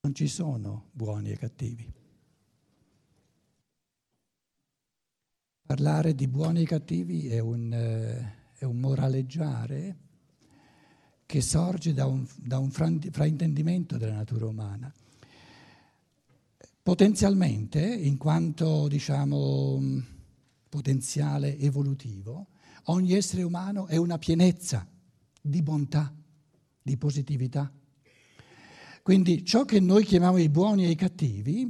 Non ci sono buoni e cattivi. Parlare di buoni e cattivi è un, eh, è un moraleggiare che sorge da un, da un fraintendimento della natura umana. Potenzialmente, in quanto diciamo potenziale evolutivo, ogni essere umano è una pienezza di bontà, di positività. Quindi ciò che noi chiamiamo i buoni e i cattivi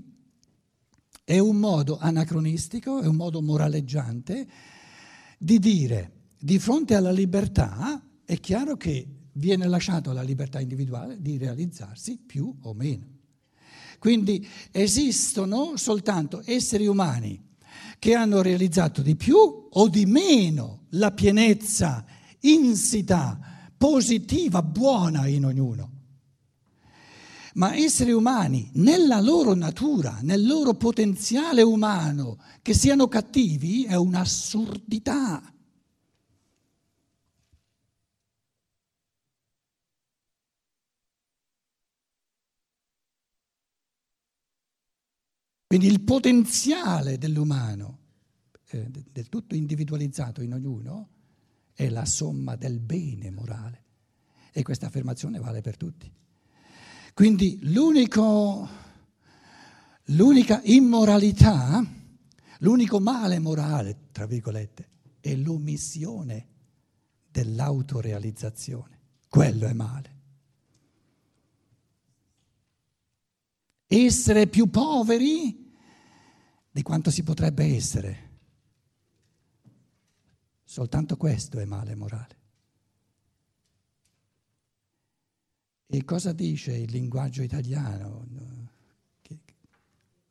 è un modo anacronistico, è un modo moraleggiante di dire di fronte alla libertà è chiaro che viene lasciata la libertà individuale di realizzarsi più o meno. Quindi esistono soltanto esseri umani che hanno realizzato di più o di meno la pienezza insita, positiva, buona in ognuno. Ma esseri umani, nella loro natura, nel loro potenziale umano, che siano cattivi, è un'assurdità. Quindi il potenziale dell'umano, eh, del tutto individualizzato in ognuno, è la somma del bene morale. E questa affermazione vale per tutti. Quindi l'unica immoralità, l'unico male morale, tra virgolette, è l'omissione dell'autorealizzazione. Quello è male. essere più poveri di quanto si potrebbe essere. Soltanto questo è male morale. E cosa dice il linguaggio italiano?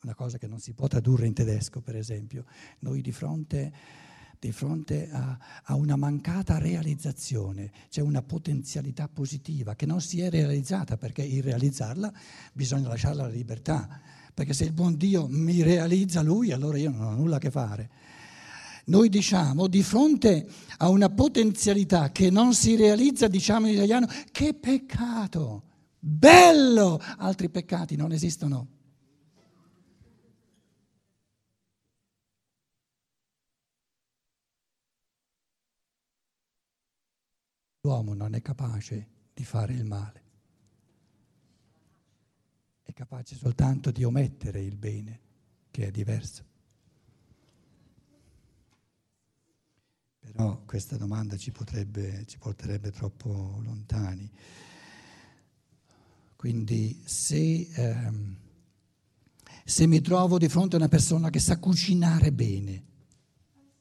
Una cosa che non si può tradurre in tedesco, per esempio. Noi di fronte di fronte a, a, una mancata realizzazione, c'è una potenzialità positiva che non si è realizzata perché in realizzarla bisogna lasciarla la libertà, perché se il buon Dio mi realizza lui allora io non ho nulla a che fare. Noi diciamo di fronte a una potenzialità che non si realizza, diciamo in italiano, che peccato, bello, altri peccati non esistono. L'uomo non è capace di fare il male, è capace soltanto di omettere il bene, che è diverso. Però questa domanda ci, potrebbe, ci porterebbe troppo lontani. Quindi se, ehm, se mi trovo di fronte a una persona che sa cucinare bene,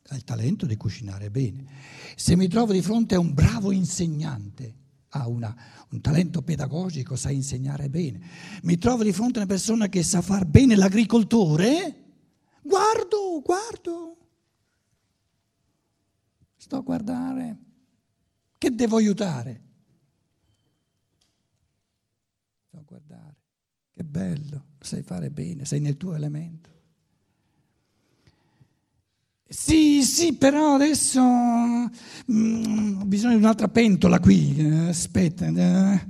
ha il talento di cucinare bene. Se mi trovo di fronte a un bravo insegnante, ha una, un talento pedagogico, sa insegnare bene, mi trovo di fronte a una persona che sa far bene l'agricoltore, guardo, guardo, sto a guardare, che devo aiutare? Sto a guardare, che bello, sai fare bene, sei nel tuo elemento. Sì, sì, però adesso mm, ho bisogno di un'altra pentola qui. Eh, aspetta. Eh,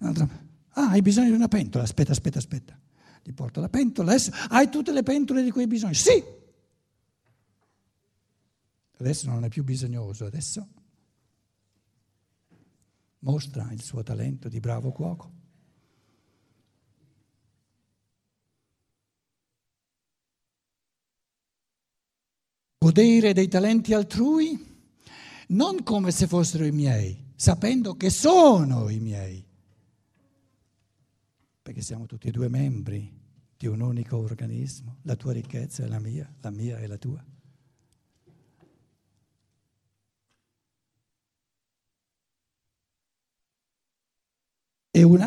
ah, hai bisogno di una pentola? Aspetta, aspetta, aspetta. Ti porto la pentola. Adesso hai tutte le pentole di cui hai bisogno? Sì. Adesso non è più bisognoso, adesso mostra il suo talento di bravo cuoco. godere dei talenti altrui non come se fossero i miei, sapendo che sono i miei, perché siamo tutti e due membri di un unico organismo, la tua ricchezza è la mia, la mia è la tua. E un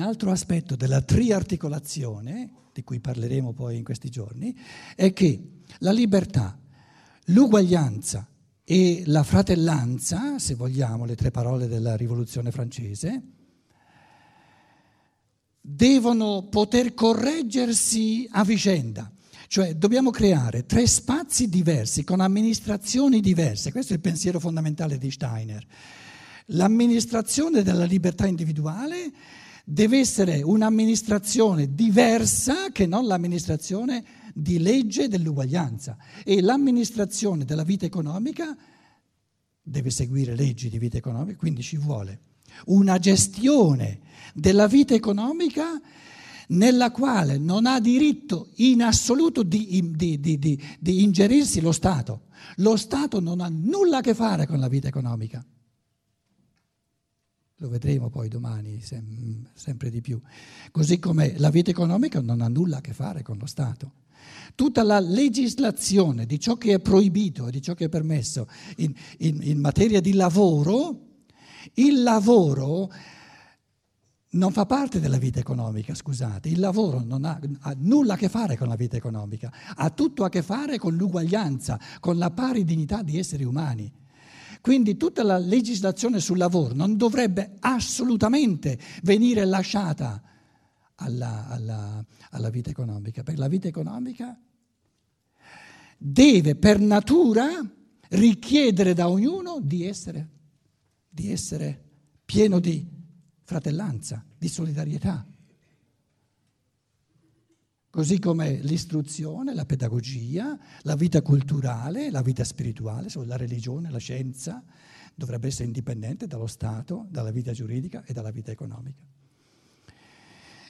altro aspetto della triarticolazione di cui parleremo poi in questi giorni, è che la libertà, l'uguaglianza e la fratellanza, se vogliamo le tre parole della rivoluzione francese, devono poter correggersi a vicenda. Cioè dobbiamo creare tre spazi diversi con amministrazioni diverse. Questo è il pensiero fondamentale di Steiner. L'amministrazione della libertà individuale deve essere un'amministrazione diversa che non l'amministrazione di legge dell'uguaglianza e l'amministrazione della vita economica deve seguire leggi di vita economica, quindi ci vuole una gestione della vita economica nella quale non ha diritto in assoluto di, di, di, di, ingerirsi lo Stato. Lo Stato non ha nulla a che fare con la vita economica. Lo vedremo poi domani sem- sempre di più. Così come la vita economica non ha nulla a che fare con lo Stato. Tutta la legislazione di ciò che è proibito e di ciò che è permesso in, in, in materia di lavoro, il lavoro non fa parte della vita economica, scusate, il lavoro non ha, ha, nulla a che fare con la vita economica, ha tutto a che fare con l'uguaglianza, con la pari dignità di esseri umani. Quindi tutta la legislazione sul lavoro non dovrebbe assolutamente venire lasciata alla, alla, alla vita economica, perché la vita economica deve per natura richiedere da ognuno di essere, di essere pieno di fratellanza, di solidarietà. Così come l'istruzione, la pedagogia, la vita culturale, la vita spirituale, la religione, la scienza, dovrebbe essere indipendente dallo Stato, dalla vita giuridica e dalla vita economica.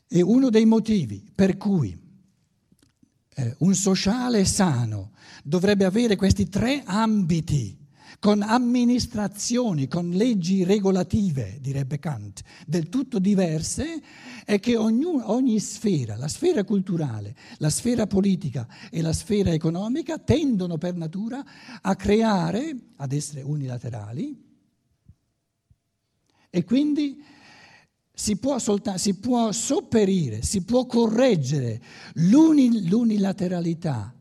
E uno dei motivi per cui eh, un sociale sano dovrebbe avere questi tre ambiti con amministrazioni, con leggi regolative, direbbe Kant, del tutto diverse, è che ognuno, ogni sfera, la sfera culturale, la sfera politica e la sfera economica tendono per natura a creare, ad essere unilaterali, e quindi si può, soltanto, si può sopperire, si può correggere l'unilateralità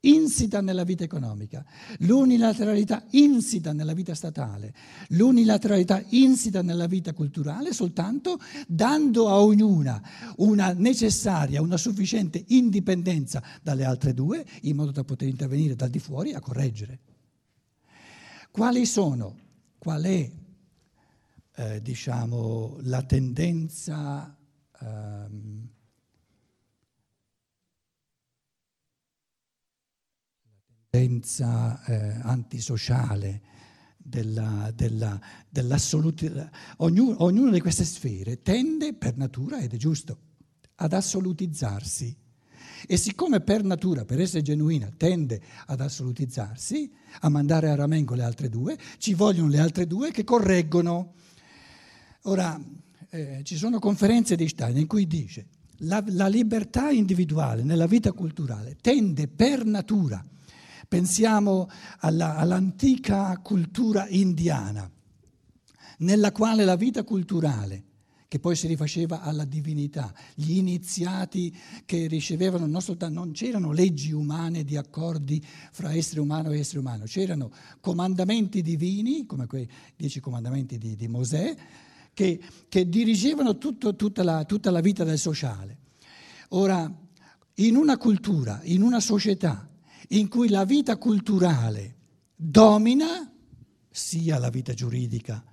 insita nella vita economica, l'unilateralità insita nella vita statale, l'unilateralità insita nella vita culturale soltanto dando a ognuna una necessaria, una sufficiente indipendenza dalle altre due in modo da poter intervenire dal di fuori a correggere. Quali sono, qual è eh, diciamo, la tendenza ehm, tendenza eh, antisociale della, della, dell'assoluta... Ognuno, ognuna di queste sfere tende per natura, ed è giusto, ad assolutizzarsi. E siccome per natura, per essere genuina, tende ad assolutizzarsi, a mandare a ramengo le altre due, ci vogliono le altre due che correggono. Ora, eh, ci sono conferenze di Stein in cui dice la, la libertà individuale nella vita culturale tende per natura Pensiamo alla, all'antica cultura indiana, nella quale la vita culturale, che poi si rifaceva alla divinità, gli iniziati che ricevevano non soltanto, non c'erano leggi umane di accordi fra essere umano e essere umano, c'erano comandamenti divini, come quei dieci comandamenti di, di Mosè, che, che dirigevano tutto, tutta, la, tutta la vita del sociale. Ora, in una cultura, in una società in cui la vita culturale domina sia la vita giuridica,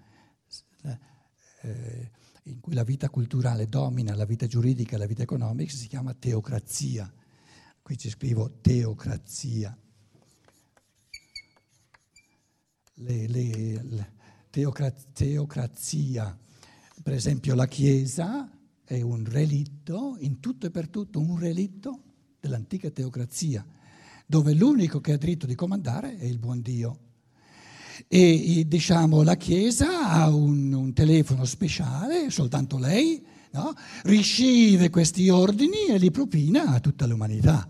eh, in cui la vita culturale domina la vita giuridica e la vita economica, si chiama teocrazia. Qui ci scrivo teocrazia. Le, le, le, teocra, teocrazia, per esempio la Chiesa è un relitto, in tutto e per tutto un relitto dell'antica teocrazia dove l'unico che ha diritto di comandare è il buon Dio. E diciamo la Chiesa ha un, un telefono speciale, soltanto lei, no? riceve questi ordini e li propina a tutta l'umanità.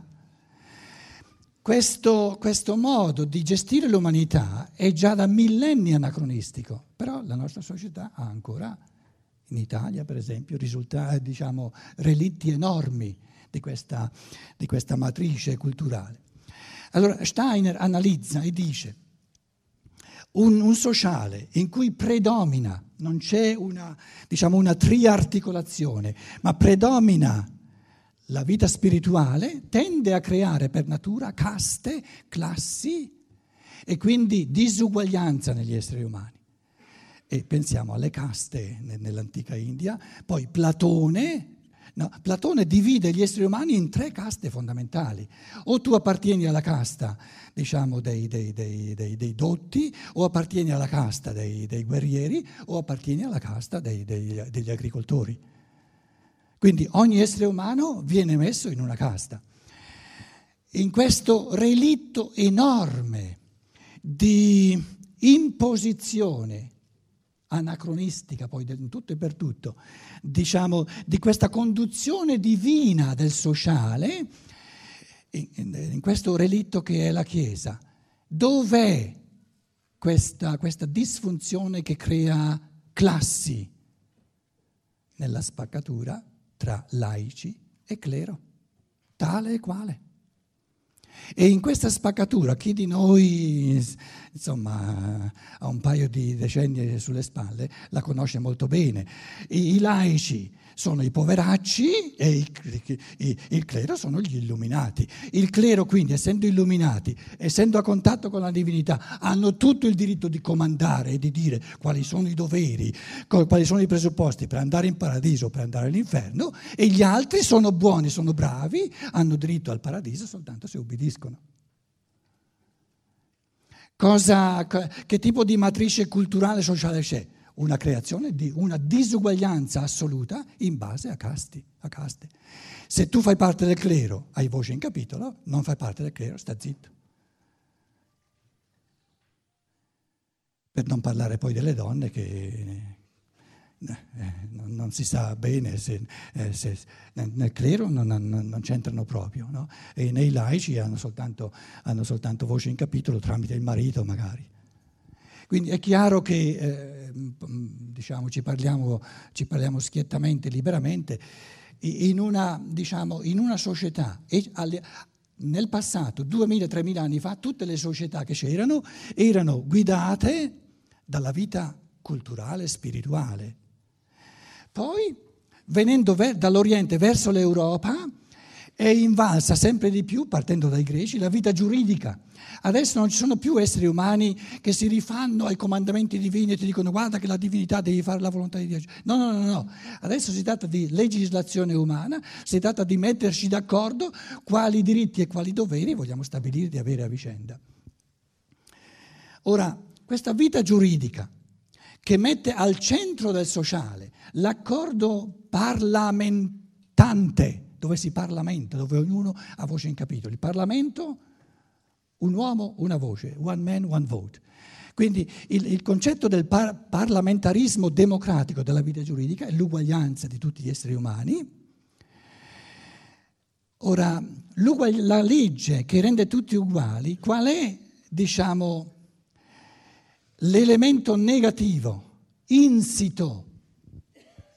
Questo, questo, modo di gestire l'umanità è già da millenni anacronistico, però la nostra società ha ancora, in Italia per esempio, risultati, diciamo, relitti enormi di questa, di questa matrice culturale. Allora Steiner analizza e dice un, un sociale in cui predomina, non c'è una, diciamo, una triarticolazione, ma predomina la vita spirituale, tende a creare per natura caste, classi e quindi disuguaglianza negli esseri umani. e pensiamo alle caste nell'antica India, poi Platone, no, Platone divide gli esseri umani in tre caste fondamentali, o tu appartieni alla casta diciamo, dei, dei, dei, dei, dotti, o appartieni alla casta dei, guerrieri, o appartieni alla casta degli agricoltori. Quindi ogni essere umano viene messo in una casta. In questo relitto enorme di imposizione anacronistica poi in tutto e per tutto, diciamo, di questa conduzione divina del sociale, in, questo relitto che è la Chiesa. Dov'è questa, questa disfunzione che crea classi? Nella spaccatura tra laici e clero, tale e quale. E in questa spaccatura chi di noi, insomma, ha un paio di decenni sulle spalle, la conosce molto bene. I, i laici sono i poveracci e il, il, il, clero sono gli illuminati. Il clero quindi, essendo illuminati, essendo a contatto con la divinità, hanno tutto il diritto di comandare e di dire quali sono i doveri, quali sono i presupposti per andare in paradiso per andare all'inferno e gli altri sono buoni, sono bravi, hanno diritto al paradiso soltanto se ubbidiscono. Cosa, che tipo di matrice culturale sociale c'è? Una creazione di una disuguaglianza assoluta in base a, casti, a caste. Se tu fai parte del clero, hai voce in capitolo, non fai parte del clero, sta zitto. Per non parlare poi delle donne che eh, non, si sa bene se, eh, se nel clero non, non, non c'entrano proprio, no? e nei laici hanno soltanto, hanno soltanto voce in capitolo tramite il marito magari. Quindi è chiaro che eh, diciamo, ci, parliamo, ci, parliamo, schiettamente, liberamente, in una, diciamo, in una società. Alle, nel passato, 2000-3000 anni fa, tutte le società che c'erano erano guidate dalla vita culturale e spirituale. Poi, venendo ver- dall'Oriente verso l'Europa, è invalsa sempre di più, partendo dai greci, la vita giuridica. Adesso non ci sono più esseri umani che si rifanno ai comandamenti divini e ti dicono guarda che la divinità devi fare la volontà di Dio. No, no, no, no. Adesso si tratta di legislazione umana, si tratta di metterci d'accordo quali diritti e quali doveri vogliamo stabilire di avere a vicenda. Ora, questa vita giuridica che mette al centro del sociale l'accordo parlamentante, dove si parlamenta, dove ognuno ha voce in capitolo. Il Parlamento, un uomo, una voce, one man, one vote. Quindi il, il concetto del par- parlamentarismo democratico della vita giuridica è l'uguaglianza di tutti gli esseri umani. Ora, la legge che rende tutti uguali, qual è, diciamo, l'elemento negativo, insito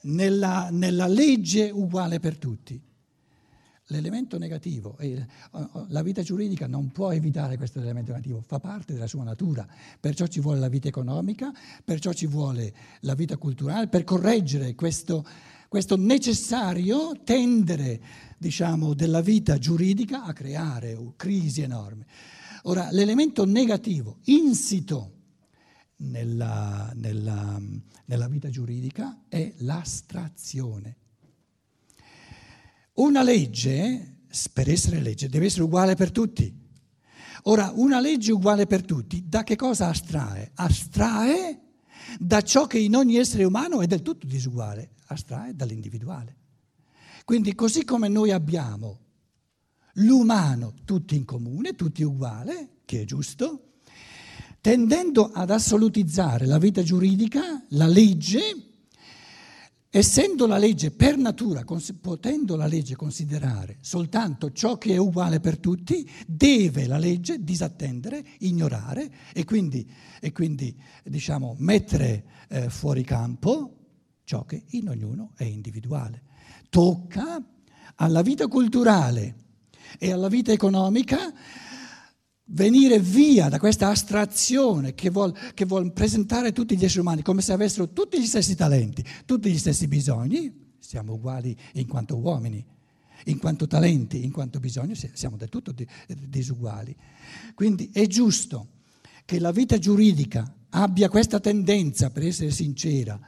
nella, nella legge uguale per tutti? L'elemento negativo, e la vita giuridica non può evitare questo elemento negativo, fa parte della sua natura, perciò ci vuole la vita economica, perciò ci vuole la vita culturale, per correggere questo, questo necessario tendere diciamo, della vita giuridica a creare crisi enormi. Ora, l'elemento negativo, insito nella, nella, nella vita giuridica, è l'astrazione. Una legge, per essere legge, deve essere uguale per tutti. Ora, una legge uguale per tutti, da che cosa astrae? Astrae da ciò che in ogni essere umano è del tutto disuguale, astrae dall'individuale. Quindi così come noi abbiamo l'umano tutti in comune, tutti uguale, che è giusto, tendendo ad assolutizzare la vita giuridica, la legge, Essendo la legge per natura, potendo la legge considerare soltanto ciò che è uguale per tutti, deve la legge disattendere, ignorare e quindi, e quindi diciamo, mettere eh, fuori campo ciò che in ognuno è individuale. Tocca alla vita culturale e alla vita economica venire via da questa astrazione che vuole vuol presentare tutti gli esseri umani come se avessero tutti gli stessi talenti, tutti gli stessi bisogni, siamo uguali in quanto uomini, in quanto talenti, in quanto bisogni, siamo del tutto disuguali. Quindi è giusto che la vita giuridica abbia questa tendenza, per essere sincera,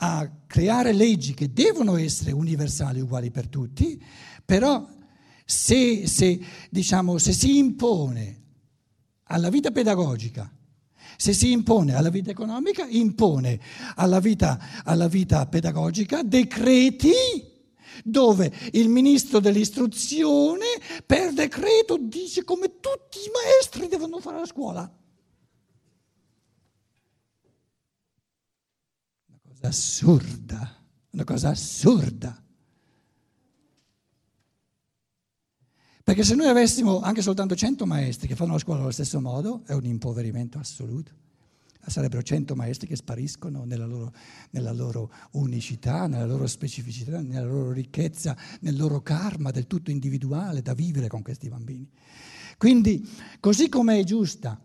a creare leggi che devono essere universali, uguali per tutti, però se, se, diciamo, se si impone alla vita pedagogica, se si impone alla vita economica, impone alla vita, alla vita pedagogica decreti dove il ministro dell'istruzione per decreto dice come tutti i maestri devono fare la scuola. Una cosa assurda, una cosa assurda. Perché se noi avessimo anche soltanto 100 maestri che fanno la scuola allo stesso modo, è un impoverimento assoluto. Sarebbero 100 maestri che spariscono nella loro, nella loro unicità, nella loro specificità, nella loro ricchezza, nel loro karma del tutto individuale da vivere con questi bambini. Quindi, così come è giusta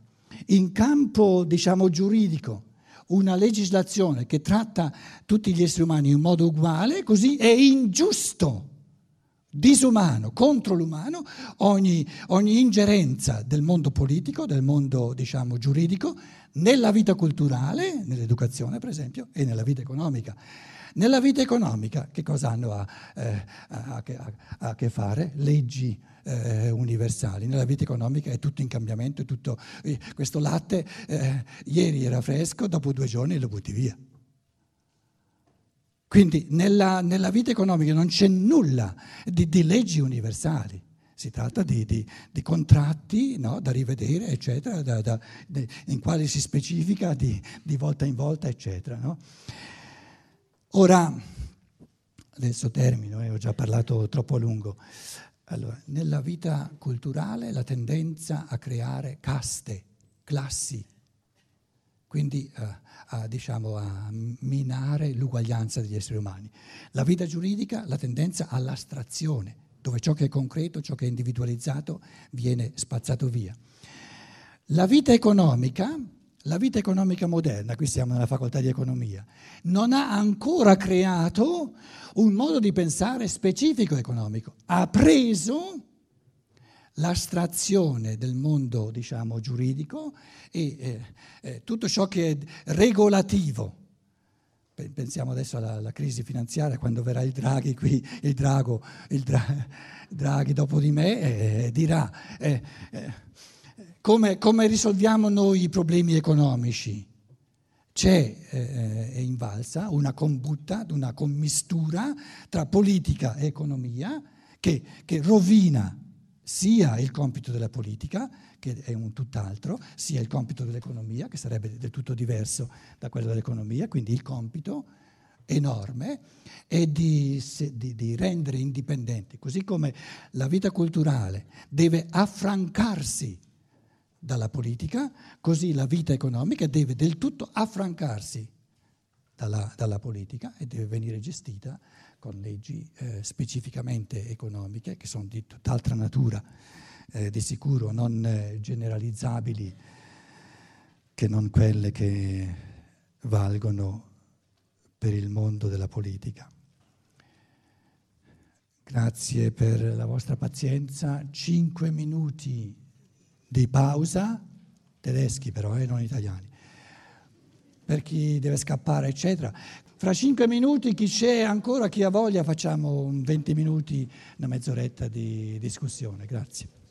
in campo, diciamo, giuridico, una legislazione che tratta tutti gli esseri umani in modo uguale, così è ingiusto disumano contro l'umano ogni, ogni, ingerenza del mondo politico, del mondo diciamo, giuridico, nella vita culturale, nell'educazione per esempio, e nella vita economica. Nella vita economica che cosa hanno a, eh, a, a, a che fare? Leggi eh, universali. Nella vita economica è tutto in cambiamento, tutto, eh, questo latte eh, ieri era fresco, dopo due giorni lo butti via. Quindi nella, nella vita economica non c'è nulla di, di leggi universali. Si tratta di, di, di contratti no, da rivedere, eccetera, da, da, in quali si specifica di, volta in volta, eccetera. No? Ora, adesso termino, eh, ho già parlato troppo a lungo. Allora, nella vita culturale la tendenza a creare caste, classi, quindi uh, a, diciamo, a minare l'uguaglianza degli esseri umani. La vita giuridica, la tendenza all'astrazione, dove ciò che è concreto, ciò che è individualizzato viene spazzato via. La vita economica, la vita economica moderna, qui siamo nella facoltà di economia, non ha ancora creato un modo di pensare specifico economico, ha preso l'astrazione del mondo diciamo, giuridico e eh, eh, tutto ciò che è regolativo. Pensiamo adesso alla, alla, crisi finanziaria, quando verrà il Draghi qui, il Drago, il Dra, Draghi dopo di me, eh, dirà eh, eh, come, come, risolviamo noi i problemi economici. C'è eh, in valsa una combutta, una commistura tra politica e economia che, che rovina sia il compito della politica, che è un tutt'altro, sia il compito dell'economia, che sarebbe del tutto diverso da quello dell'economia, quindi il compito enorme è di, di, di rendere indipendenti, così come la vita culturale deve affrancarsi dalla politica, così la vita economica deve del tutto affrancarsi dalla, dalla politica e deve venire gestita con leggi eh, specificamente economiche, che sono di tutt'altra natura, eh, di sicuro non eh, generalizzabili, che non quelle che valgono per il mondo della politica. Grazie per la vostra pazienza. Cinque minuti di pausa, tedeschi però, eh, non italiani, per chi deve scappare, eccetera. Fra cinque minuti chi c'è ancora, chi ha voglia, facciamo 20 minuti, una mezz'oretta di discussione. Grazie.